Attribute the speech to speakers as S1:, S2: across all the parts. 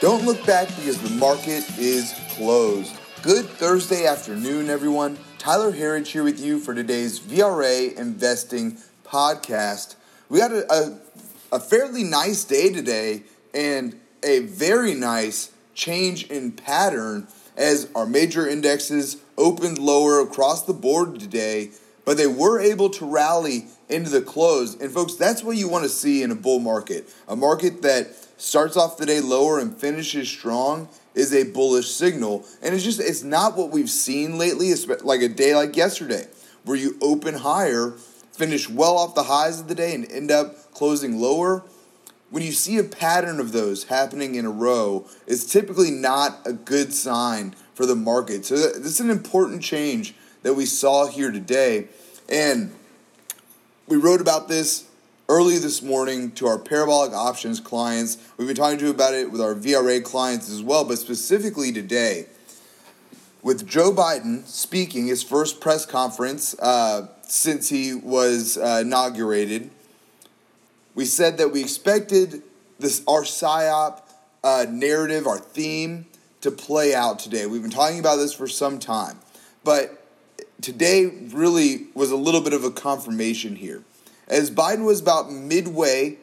S1: Don't look back because the market is closed. Good Thursday afternoon, everyone. Tyler Herriage here with you for today's VRA Investing podcast. We got a, a, a fairly nice day today and a very nice change in pattern as our major indexes opened lower across the board today, but they were able to rally into the close. And folks, that's what you want to see in a bull market. A market that starts off the day lower and finishes strong is a bullish signal. And it's just, it's not what we've seen lately, It's like a day like yesterday, where you open higher, finish well off the highs of the day, and end up closing lower. When you see a pattern of those happening in a row, it's typically not a good sign for the market. So, this is an important change that we saw here today. And we wrote about this early this morning to our parabolic options clients. We've been talking to you about it with our VRA clients as well, but specifically today, with Joe Biden speaking his first press conference uh, since he was uh, inaugurated, we said that we expected this our psyop uh, narrative, our theme, to play out today. We've been talking about this for some time, but today really was a little bit of a confirmation here as Biden was about midway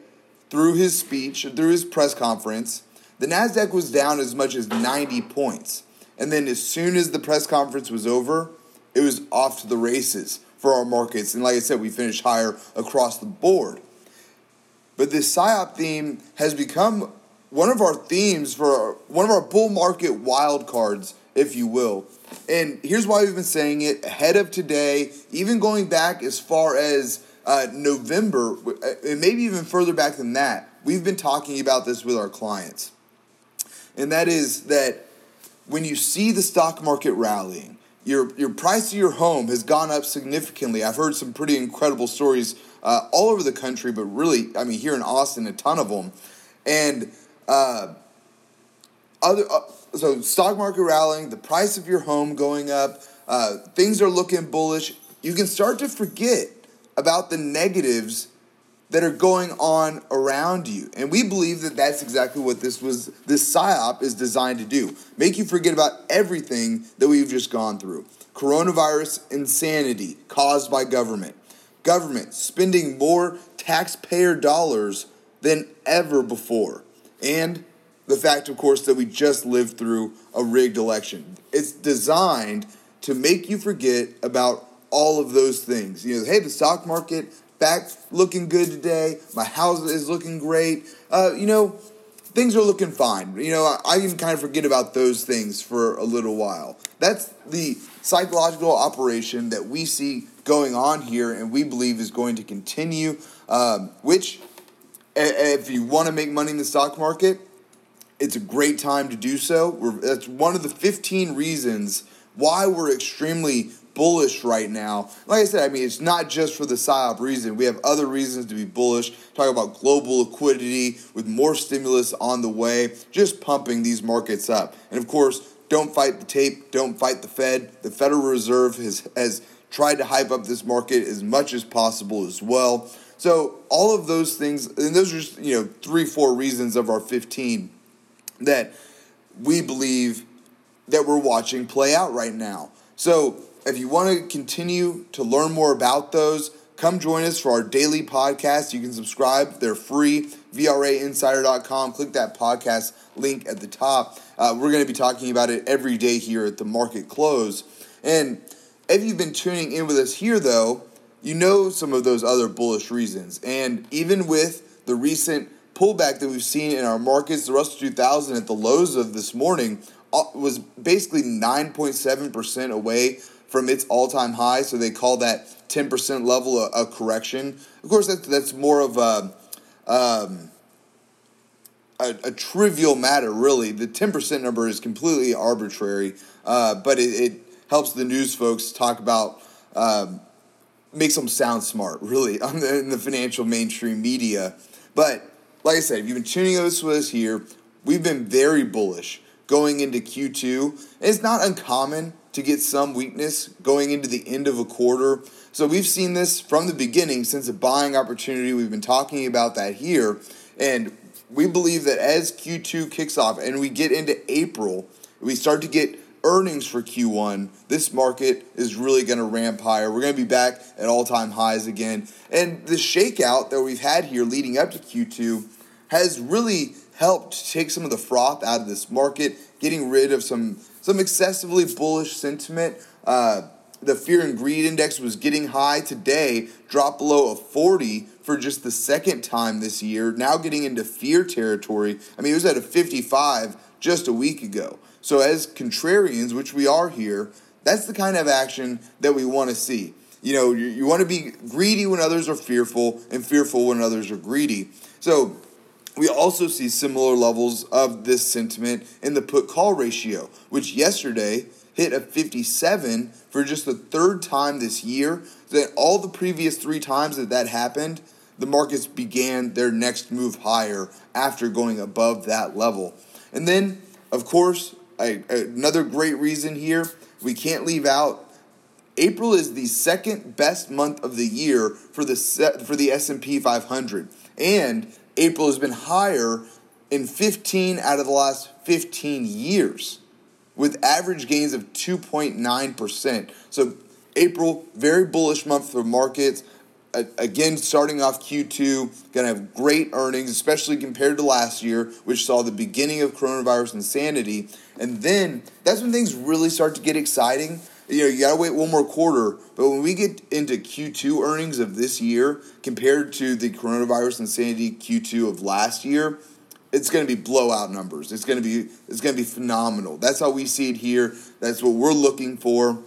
S1: through his speech, through his press conference, the NASDAQ was down as much as 90 points. And then as soon as the press conference was over, it was off to the races for our markets. And like I said, we finished higher across the board. But this PSYOP theme has become one of our themes for one of our bull market wild cards, if you will. And here's why we've been saying it ahead of today, even going back as far as uh, November, uh, and maybe even further back than that, we've been talking about this with our clients. And that is that when you see the stock market rallying, your, your price of your home has gone up significantly. I've heard some pretty incredible stories uh, all over the country, but really, I mean, here in Austin, a ton of them. And uh, other, uh, so stock market rallying, the price of your home going up, uh, things are looking bullish. You can start to forget about the negatives that are going on around you. And we believe that that's exactly what this was this psyop is designed to do. Make you forget about everything that we've just gone through. Coronavirus insanity caused by government. Government spending more taxpayer dollars than ever before. And the fact of course that we just lived through a rigged election. It's designed to make you forget about all of those things. You know, hey, the stock market back looking good today. My house is looking great. Uh, you know, things are looking fine. You know, I, I can kind of forget about those things for a little while. That's the psychological operation that we see going on here, and we believe is going to continue. Um, which, if you want to make money in the stock market, it's a great time to do so. We're, that's one of the 15 reasons why we're extremely bullish right now. Like I said, I mean, it's not just for the PSYOP reason. We have other reasons to be bullish. Talk about global liquidity with more stimulus on the way, just pumping these markets up. And of course, don't fight the tape, don't fight the Fed. The Federal Reserve has, has tried to hype up this market as much as possible as well. So all of those things, and those are just, you know, three, four reasons of our 15 that we believe that we're watching play out right now. So if you want to continue to learn more about those, come join us for our daily podcast. You can subscribe, they're free. VRAinsider.com. Click that podcast link at the top. Uh, we're going to be talking about it every day here at the market close. And if you've been tuning in with us here, though, you know some of those other bullish reasons. And even with the recent pullback that we've seen in our markets, the Russell 2000 at the lows of this morning was basically 9.7% away from its all-time high, so they call that 10% level a, a correction. Of course, that's, that's more of a, um, a, a, trivial matter, really. The 10% number is completely arbitrary, uh, but it, it, helps the news folks talk about, um, makes them sound smart, really, on the, in the financial mainstream media. But like I said, if you've been tuning us with us here, we've been very bullish going into Q2. It's not uncommon to get some weakness going into the end of a quarter. So we've seen this from the beginning since a buying opportunity. We've been talking about that here. And we believe that as Q2 kicks off and we get into April, we start to get earnings for Q1, this market is really going to ramp higher. We're going to be back at all time highs again. And the shakeout that we've had here leading up to Q2 has really helped take some of the froth out of this market, getting rid of some, some excessively bullish sentiment. Uh, the fear and greed index was getting high today, dropped below a 40 for just the second time this year, now getting into fear territory. I mean, it was at a 55 just a week ago. So, as contrarians, which we are here, that's the kind of action that we want to see. You know, you, you want to be greedy when others are fearful and fearful when others are greedy. So, we also see similar levels of this sentiment in the put call ratio, which yesterday hit a 57 for just the third time this year. That all the previous three times that that happened, the markets began their next move higher after going above that level. And then, of course, I, another great reason here we can't leave out April is the second best month of the year for the for the S&P 500 and April has been higher in 15 out of the last 15 years with average gains of 2.9%. So April very bullish month for markets again, starting off Q2, going to have great earnings, especially compared to last year, which saw the beginning of coronavirus insanity. And then that's when things really start to get exciting. You know, you got to wait one more quarter. But when we get into Q2 earnings of this year compared to the coronavirus insanity Q2 of last year, it's going to be blowout numbers. It's going to be it's going to be phenomenal. That's how we see it here. That's what we're looking for.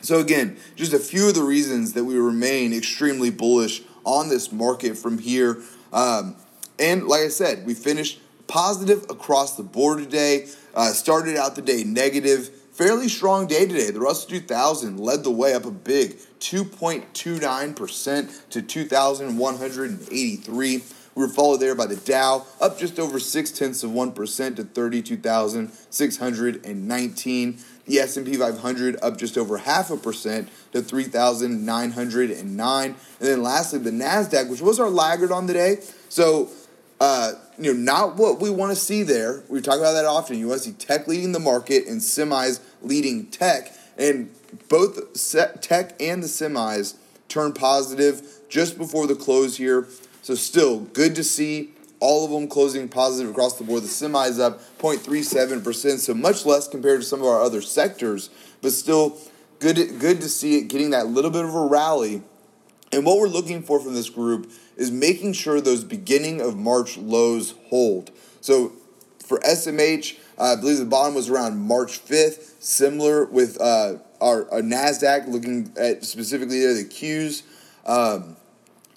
S1: So, again, just a few of the reasons that we remain extremely bullish on this market from here. Um, and like I said, we finished positive across the board today. Uh, started out the day negative. Fairly strong day today. The Russell 2000 led the way up a big 2.29% to 2,183. We were followed there by the Dow, up just over six tenths of 1% to 32,619. The S&P 500 up just over half a percent to 3,909. And then lastly, the NASDAQ, which was our laggard on the day. So, uh, you know, not what we want to see there. We talk about that often. You want to see tech leading the market and semis leading tech. And both tech and the semis turned positive just before the close here. So, still good to see all of them closing positive across the board. The semis up 0.37%, so much less compared to some of our other sectors, but still good, good to see it getting that little bit of a rally. And what we're looking for from this group is making sure those beginning of March lows hold. So for SMH, uh, I believe the bottom was around March 5th, similar with uh, our, our, NASDAQ, looking at specifically there, the Qs. Um,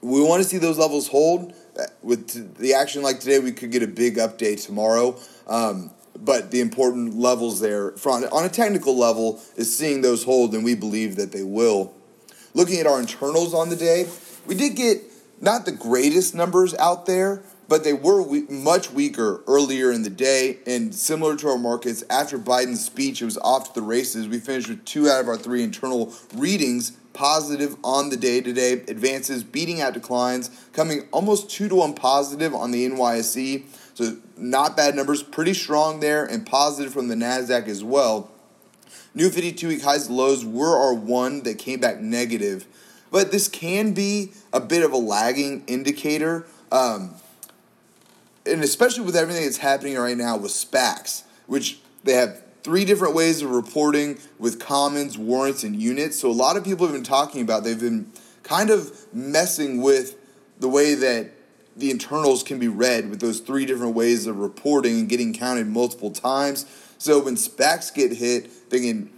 S1: we want to see those levels hold with the action like today, we could get a big update tomorrow. Um, but the important levels there, on a technical level, is seeing those hold, and we believe that they will. Looking at our internals on the day, we did get not the greatest numbers out there, but they were we- much weaker earlier in the day. And similar to our markets, after Biden's speech, it was off to the races. We finished with two out of our three internal readings positive on the day today. Advances beating out declines, coming almost two to one positive on the NYSE. So not bad numbers, pretty strong there, and positive from the Nasdaq as well. New 52 week highs lows were our one that came back negative, but this can be a bit of a lagging indicator. Um, and especially with everything that's happening right now with SPACs, which they have three different ways of reporting with commons, warrants, and units. So a lot of people have been talking about they've been kind of messing with the way that the internals can be read with those three different ways of reporting and getting counted multiple times. So when SPACs get hit, they can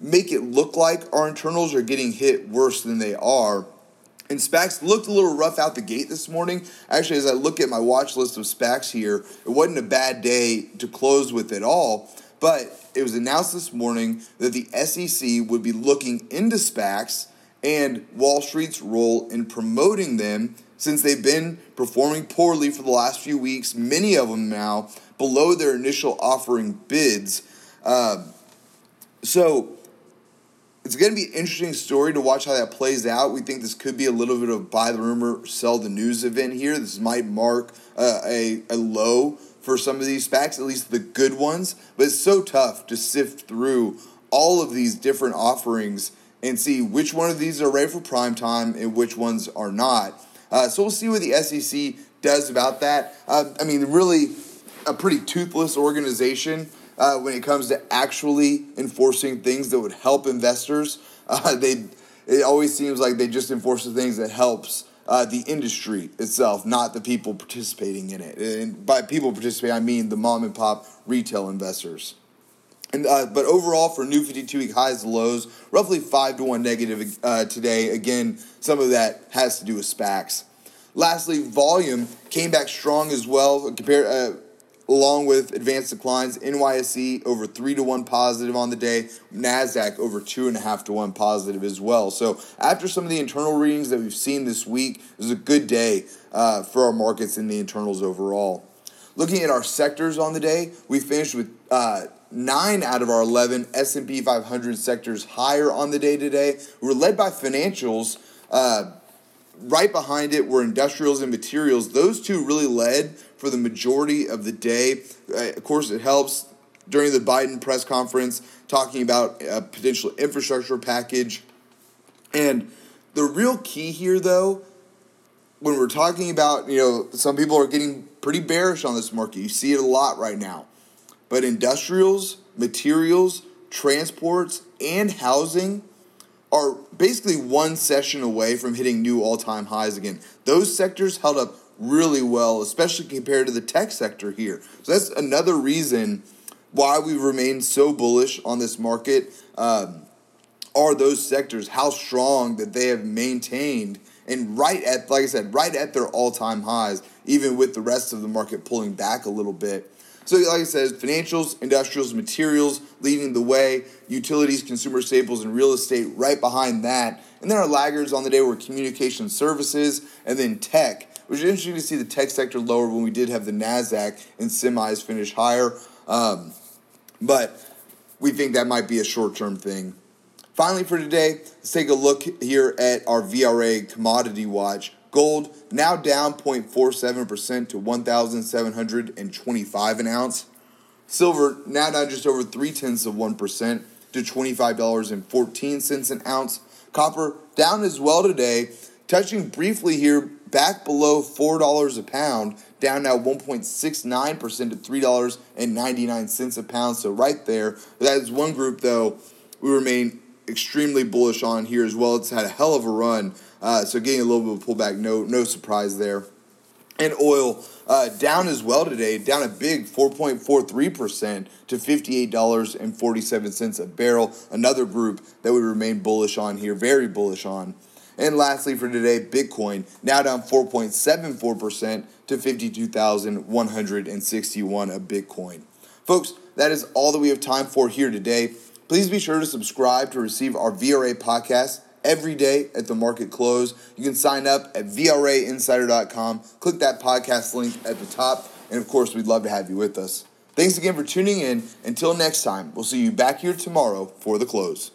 S1: make it look like our internals are getting hit worse than they are. And SPACs looked a little rough out the gate this morning. Actually, as I look at my watch list of SPACs here, it wasn't a bad day to close with at all. But it was announced this morning that the SEC would be looking into SPACs and Wall Street's role in promoting them since they've been performing poorly for the last few weeks, many of them now below their initial offering bids. Uh, so, it's going to be an interesting story to watch how that plays out. We think this could be a little bit of buy the rumor, sell the news event here. This might mark uh, a, a low for some of these SPACs, at least the good ones. But it's so tough to sift through all of these different offerings and see which one of these are ready for prime time and which ones are not. Uh, so we'll see what the SEC does about that. Uh, I mean, really, a pretty toothless organization uh, when it comes to actually enforcing things that would help investors. Uh, they it always seems like they just enforce the things that helps uh, the industry itself, not the people participating in it. And by people participating, I mean the mom and pop retail investors. And, uh, but overall, for new 52 week highs and lows, roughly 5 to 1 negative uh, today. Again, some of that has to do with SPACs. Lastly, volume came back strong as well. Compared, uh, along with advanced declines. NYSE over three to one positive on the day. Nasdaq over two and a half to one positive as well. So after some of the internal readings that we've seen this week, it was a good day uh, for our markets in the internals overall. Looking at our sectors on the day, we finished with uh, nine out of our 11 S&P 500 sectors higher on the day today. We were led by financials. Uh, right behind it were industrials and materials. Those two really led for the majority of the day. Uh, of course, it helps during the Biden press conference talking about a potential infrastructure package. And the real key here, though, when we're talking about, you know, some people are getting pretty bearish on this market. You see it a lot right now. But industrials, materials, transports, and housing are basically one session away from hitting new all time highs again. Those sectors held up really well, especially compared to the tech sector here. So that's another reason why we remain so bullish on this market. Um, are those sectors how strong that they have maintained and right at like I said right at their all-time highs even with the rest of the market pulling back a little bit so, like I said, financials, industrials, materials leading the way, utilities, consumer staples, and real estate right behind that. And then our laggards on the day were communication services and then tech, is interesting to see the tech sector lower when we did have the NASDAQ and semis finish higher. Um, but we think that might be a short term thing. Finally, for today, let's take a look here at our VRA commodity watch. Gold now down 0.47% to 1,725 an ounce. Silver now down just over three tenths of 1% to $25.14 an ounce. Copper down as well today, touching briefly here back below $4 a pound, down now 1.69% to $3.99 a pound. So, right there, that is one group, though, we remain extremely bullish on here as well. It's had a hell of a run uh, so getting a little bit of a pullback, no no surprise there. And oil uh, down as well today, down a big 4.43% to $58.47 a barrel. Another group that we remain bullish on here, very bullish on. And lastly for today, Bitcoin now down 4.74% to 52,161 a Bitcoin. Folks, that is all that we have time for here today. Please be sure to subscribe to receive our VRA podcast every day at the market close. You can sign up at VRAinsider.com. Click that podcast link at the top. And of course, we'd love to have you with us. Thanks again for tuning in. Until next time, we'll see you back here tomorrow for the close.